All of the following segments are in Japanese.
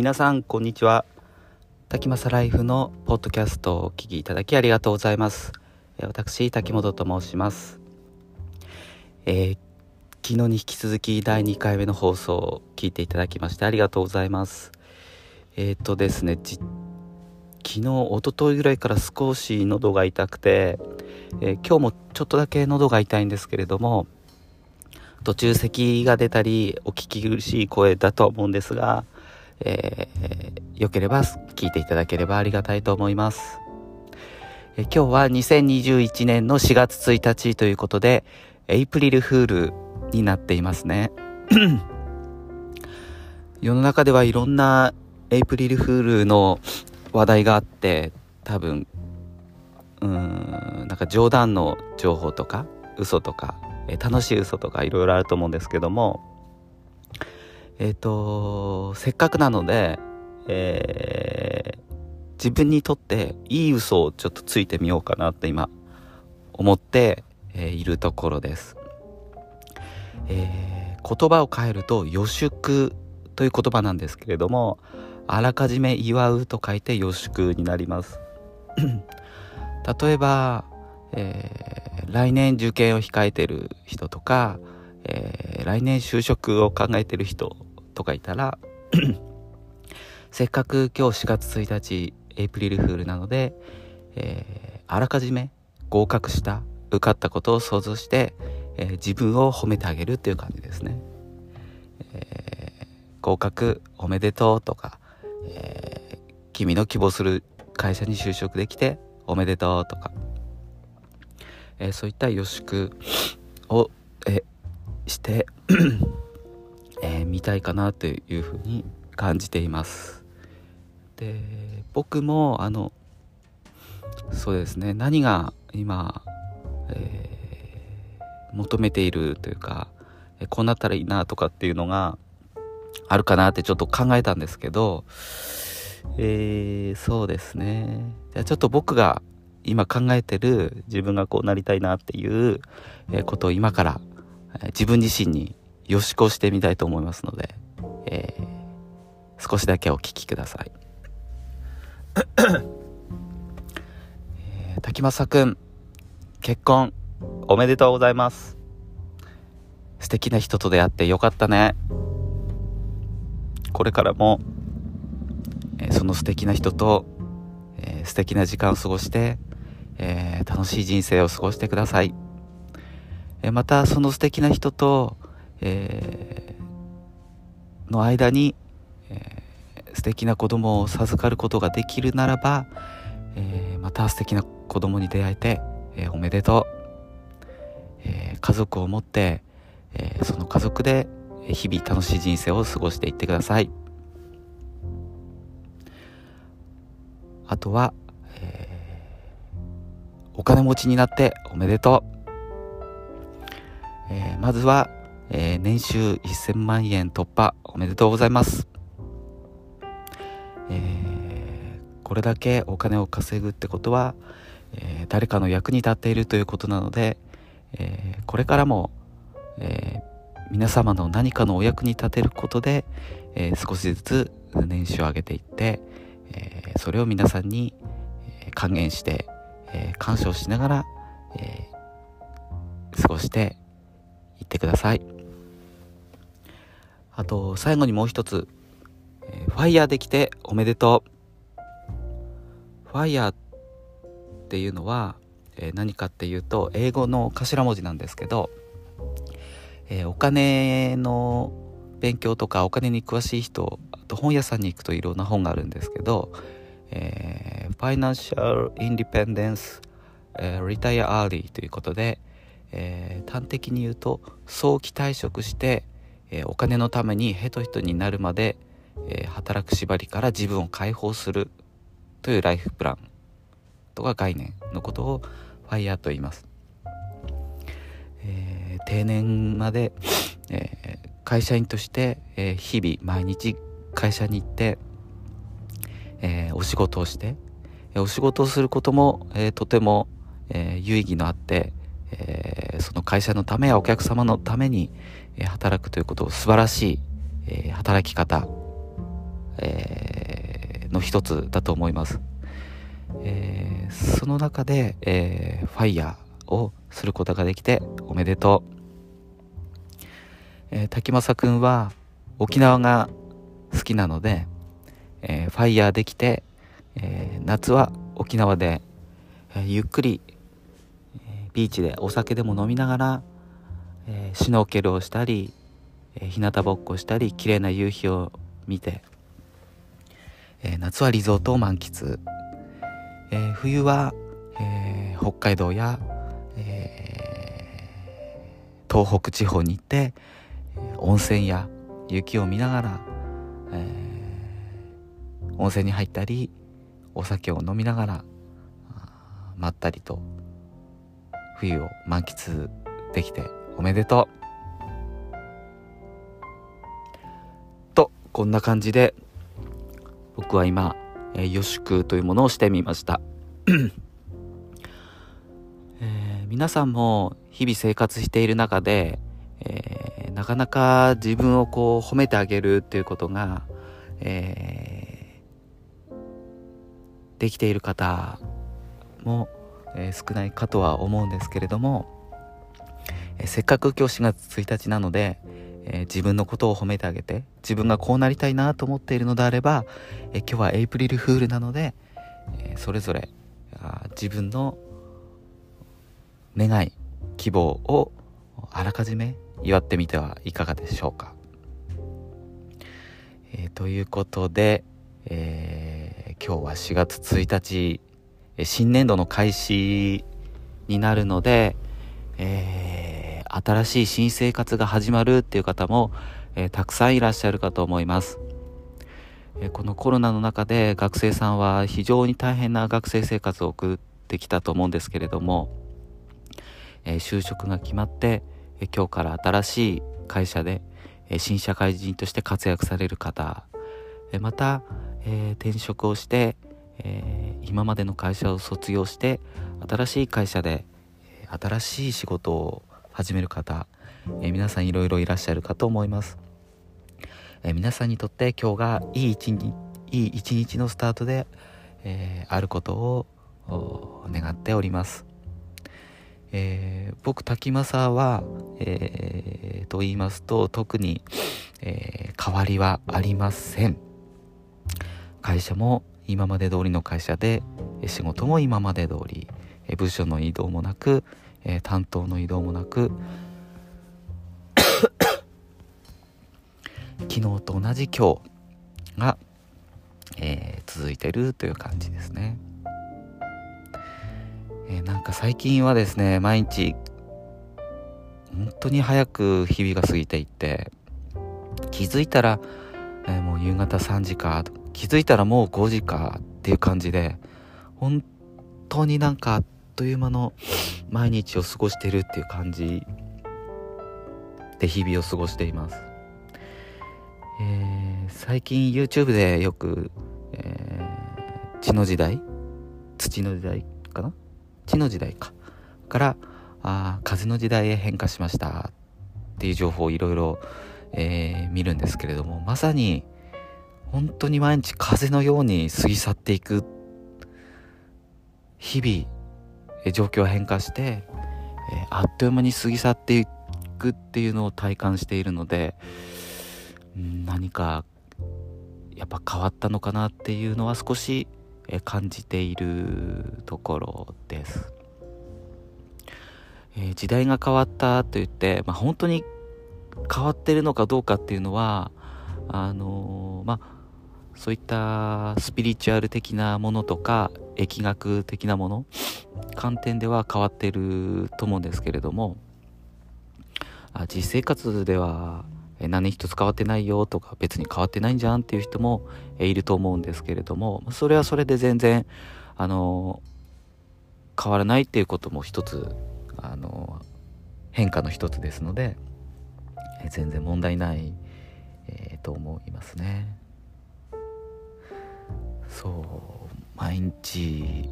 皆さんこんにちは。滝正ライフのポッドキャストをお聞きいただきありがとうございます。私滝本と申します。えー、昨日に引き続き第2回目の放送を聞いていただきましてありがとうございます。えっ、ー、とですね昨日一昨日ぐらいから少し喉が痛くて、えー、今日もちょっとだけ喉が痛いんですけれども途中咳が出たりお聞き苦しい声だと思うんですが、えー、よければ聞いていただければありがたいと思います。え今日は2021年の4月1日ということで、エイプリルフールになっていますね。世の中ではいろんなエイプリルフールの話題があって、多分、うん、なんか冗談の情報とか、嘘とか、え楽しい嘘とかいろいろあると思うんですけどもえっ、ー、とせっかくなので、えー、自分にとっていい嘘をちょっとついてみようかなって今思って、えー、いるところです、えー、言葉を変えると予祝という言葉なんですけれどもあらかじめ祝うと書いて予祝になります。例えばえー、来年受験を控えてる人とか、えー、来年就職を考えてる人とかいたら せっかく今日4月1日エイプリルフールなので、えー、あらかじめ合格した受かったことを想像して、えー、自分を褒めてあげるっていう感じですね、えー、合格おめでとうとか、え君の希望する会社に就職できておめでとうとか。え、そういった予祝を、えして、見たいかなというふうに感じています。で僕もあのそうですね。何が今、えー、求めているというか、こうなったらいいなとかっていうのがあるかなってちょっと考えたんですけどえー、そうですね。じゃあちょっと僕が今考えてる自分がこうなりたいなっていうことを今から自分自身によしこしてみたいと思いますので、えー、少しだけお聞きください。えー、滝正くん結婚おめでとうございます素敵な人と出会ってよかったねこれからも、えー、その素敵な人と、えー、素敵な時間を過ごしてえー、楽しい人生を過ごしてください。えまたその素敵な人と、えー、の間に、えー、素敵な子供を授かることができるならば、えー、また素敵な子供に出会えて、えー、おめでとう、えー、家族を持って、えー、その家族で日々楽しい人生を過ごしていってくださいあとはお金持ちになっておめでとう。えー、まずは、えー、年収1000万円突破おめでとうございます。えー、これだけお金を稼ぐってことは、え誰かの役に立っているということなので、えこれからも、え皆様の何かのお役に立てることで、え少しずつ年収を上げていって、えそれを皆さんに還元してえ、感謝をしながら、え、過ごしていってくださいあと最後にもう一つ、えー、ファイヤーできておめでとう。ファイヤーっていうのは、えー、何かっていうと英語の頭文字なんですけど、えー、お金の勉強とかお金に詳しい人あと本屋さんに行くといろんな本があるんですけどえー、Financial Independence、えー、Retire Early ということで、えー、端的に言うと早期退職して、え、お金のためにヘトヘトになるまで、え、働く縛りから自分を解放するというライフプランとか概念のことを FIRE と言います、えー、定年まで、え、会社員として、え、日々毎日会社に行ってえ、お仕事をして、えお仕事をすることも、え、とても、え有意義のあって、えその会社のためやお客様のために、え働くということを素晴らしい、え働き方え、の一つだと思います、え、その中で、え、ファイヤーをすることができておめでとう、えー、滝正くんは沖縄が好きなので、えー、ファイヤーできて、えー、夏は沖縄で、え、ゆっくり、えビーチでお酒でも飲みながら、えシュノーケルをしたり、え日向ぼっこしたり綺麗な夕日を見て、え夏はリゾートを満喫、え冬は、え北海道や、え東北地方に行って温泉や雪を見ながら、え温泉に入ったりお酒を飲みながらまったりと冬を満喫できておめでとう。とこんな感じで僕は今、えー、予祝というものをしてみました。えー、皆さんも日々生活している中で、えー、なかなか自分をこう褒めてあげるっていうことが、えー、できている方も、えー、少ないかとは思うんですけれども、え、せっかく今日4月1日なので、えー、自分のことを褒めてあげて自分がこうなりたいなと思っているのであれば、え今日はエイプリルフールなので、えそれぞれあ自分の願い希望をあらかじめ祝ってみてはいかがでしょうか。えということで、え今日は4月1日新年度の開始になるので、えー、新しい新生活が始まるっていう方も、えー、たくさんいらっしゃるかと思います、えー、このコロナの中で学生さんは非常に大変な学生生活を送ってきたと思うんですけれども、え就職が決まって、え今日から新しい会社で、え新社会人として活躍される方、えまた、え転職をして、え、今までの会社を卒業して新しい会社で新しい仕事を始める方、えー、皆さんいろいろいらっしゃるかと思います、えー、皆さんにとって今日がいい一日いい一日のスタートで、えあることを願っております、え僕滝正は、えと言いますと特に、え変わりはありません。会社も今まで通りの会社で仕事も今まで通り部署の移動もなくえ担当の移動もなく 昨日と同じ今日が、えー、続いてるという感じですね、えー、なんか最近はですね毎日本当に早く日々が過ぎていって気づいたら、えー、もう夕方3時か気づいたらもう5時かっていう感じで本当になんかという間の毎日を過ごしてるっていう感じで日々を過ごしています、えー、最近 YouTube でよく、えー、血の時代？土の時代かな？地の時代か。からあ風の時代へ変化しましたっていう情報をいろいろ見るんですけれどもまさに本当に毎日風のように過ぎ去っていく日々状況変化して、えあっという間に過ぎ去っていくっていうのを体感しているので、うん、何かやっぱ変わったのかなっていうのは少し感じているところです。えー、時代が変わったと言って、まあ、本当に変わってるのかどうかっていうのはあのー、まあそういったスピリチュアル的なものとか疫学的なもの観点では変わってると思うんですけれどもあ実生活では何一つ変わってないよとか別に変わってないんじゃんっていう人もいると思うんですけれどもそれはそれで全然あの変わらないっていうことも一つあの変化の一つですので全然問題ない、えー、と思いますね。そう毎日。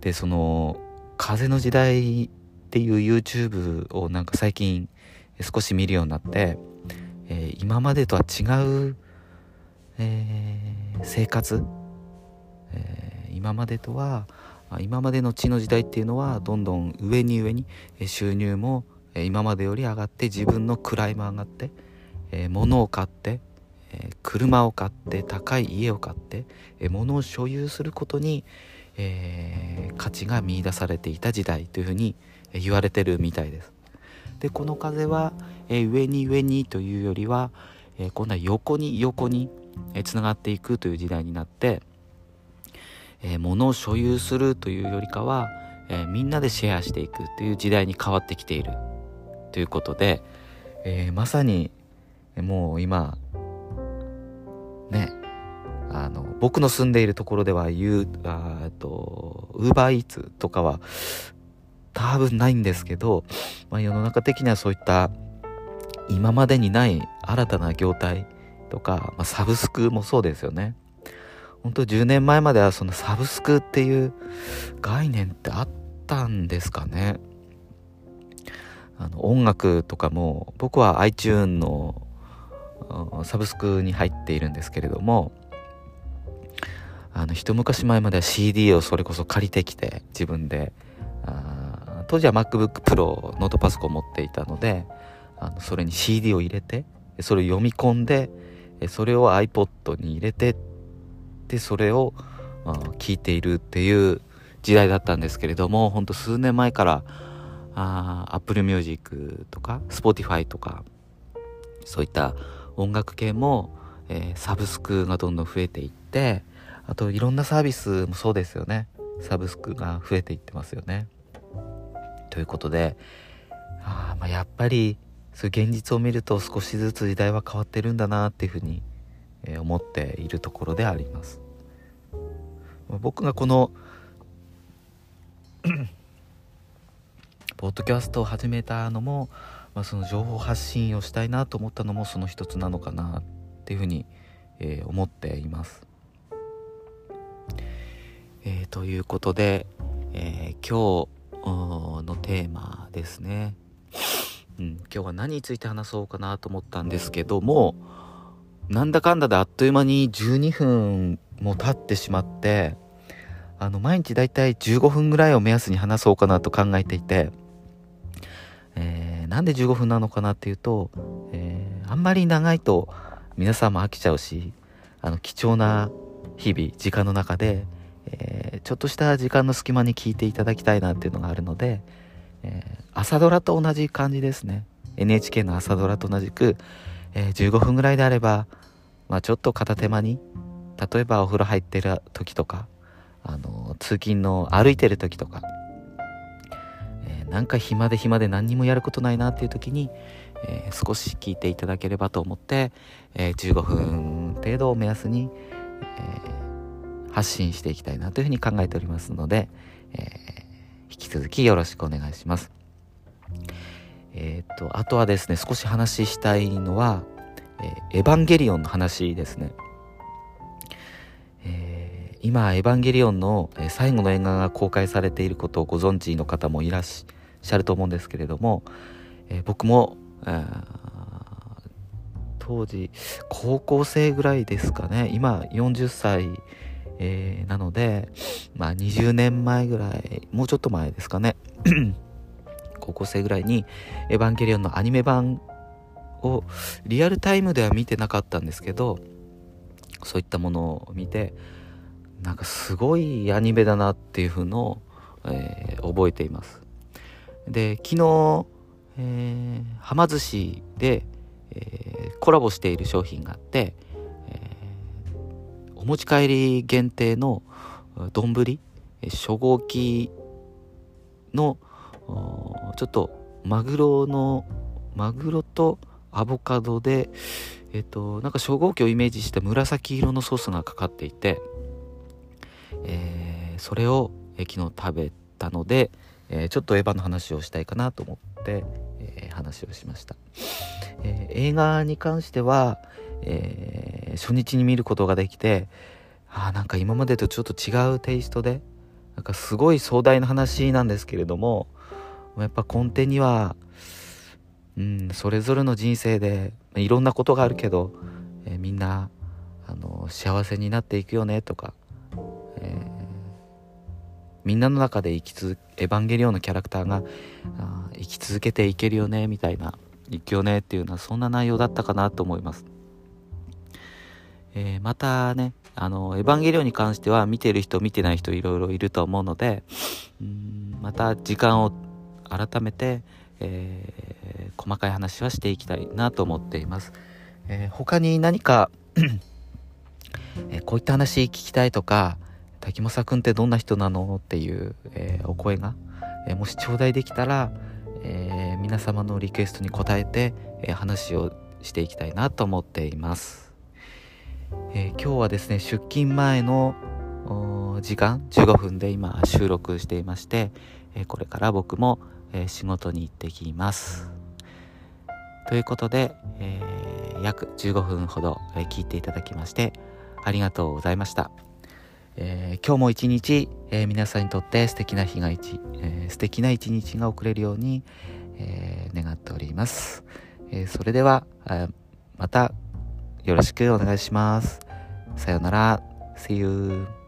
でその「風の時代」っていう YouTube をなんか最近少し見るようになって、えー、今までとは違う、え生活、えー、今までとは今までの地の時代っていうのはどんどん上に上に収入も今までより上がって自分の位も上がって、えー、物を買って、え、車を買って高い家を買って、え、物を所有することに、えー、価値が見いだされていた時代というふうに言われてるみたいです。でこの風は、え上に上にというよりは、え今度は横に横につながっていくという時代になって、え物を所有するというよりかは、えみんなでシェアしていくという時代に変わってきているということで、え、まさにもう今僕の住んでいるところでは言うあとウーバーイーツとかは多分ないんですけど、まあ、世の中的にはそういった今までにない新たな業態とか、まあ、サブスクもそうですよね。本当10年前まではそのサブスクっていう概念ってあったんですかね。あの音楽とかも僕は iTune のサブスクに入っているんですけれどもあの一昔前までは CD をそれこそ借りてきて自分であ当時は MacBookPro ノートパソコン持っていたのであのそれに CD を入れてそれを読み込んでそれを iPod に入れてでそれを聞いているっていう時代だったんですけれどもほんと数年前からあ Apple Music とか Spotify とかそういった音楽系も、えー、サブスクがどんどん増えていってあといろんなサービスもそうですよねサブスクが増えていってますよね。ということであまあやっぱりそういう現実を見ると少しずつ時代は変わってるんだなっていうふうに、思っているところであります。僕がこの ポッドキャストを始めたのも、まあ、その情報発信をしたいなと思ったのもその一つなのかなっていうふうに、えー、思っています。えー、ということで、えー、今日のテーマですね、うん、今日は何について話そうかなと思ったんですけどもなんだかんだであっという間に12分も経ってしまってあの毎日だいたい15分ぐらいを目安に話そうかなと考えていてえー、なんで15分なのかなっていうと、えー、あんまり長いと皆さんも飽きちゃうしあの貴重な日々時間の中で、えー、ちょっとした時間の隙間に聞いていただきたいなっていうのがあるので、えー、朝ドラと同じ感じですね。NHK の朝ドラと同じく、えー、15分ぐらいであれば、まあ、ちょっと片手間に例えばお風呂入ってる時とかあの通勤の歩いてる時とかえなんか暇で暇で何にもやることないなっていう時に、えー、少し聞いていただければと思って、えー、15分程度を目安に、えー、発信していきたいなというふうに考えておりますので、え引き続きよろしくお願いします。えっとあとはですね少し話したいのは、えエヴァンゲリオンの話ですね。え今エヴァンゲリオンの最後の映画が公開されていることをご存知の方もいらっしゃると思うんですけれども、え、僕も、当時高校生ぐらいですかね今40歳、えー、なのでまあ20年前ぐらいもうちょっと前ですかね。高校生ぐらいに「エヴァンゲリオン」のアニメ版をリアルタイムでは見てなかったんですけどそういったものを見てなんかすごいアニメだなっていうのを、えー、覚えています。で昨日、えー、はま寿司で、えー、コラボしている商品があって、お持ち帰り限定の丼？初号機のちょっとマグロのマグロとアボカドでえっ、となんか初号機をイメージした紫色のソースがかかっていて、えー、それを、え昨日食べたので、えー、ちょっとエヴァの話をしたいかなと思って、えー、話をしました、え、映画に関しては、え初日に見ることができてあなんか今までとちょっと違うテイストでなんかすごい壮大な話なんですけれどもやっぱ根底には、うん、それぞれの人生でいろんなことがあるけど、えみんなあの幸せになっていくよねとか、えー、みんなの中で生き続エヴァンゲリオンのキャラクターがあ生き続けていけるよねみたいな生きよねっていうのはそんな内容だったかなと思います。えー、またねあのエヴァンゲリオンに関しては見てる人見てない人いろいろいると思うのでうんまた時間を改めて、えー、細かい話はしていきたいなと思っています。えー、他に何かえこういった話聞きたいとか滝正くんってどんな人なのっていう、えお声が、えもし頂戴できたら、え皆様のリクエストに応えて、え話をしていきたいなと思っています。え今日はですね出勤前の時間15分で今収録していまして、えこれから僕も、え仕事に行ってきます。ということで、え、約15分ほど、え聞いていただきましてありがとうございました。え、今日も一日、え、皆さんにとって素敵な日が一、えー、素敵な一日が送れるように、え願っております。えそれでは、またよろしくお願いします。さよなら。See you.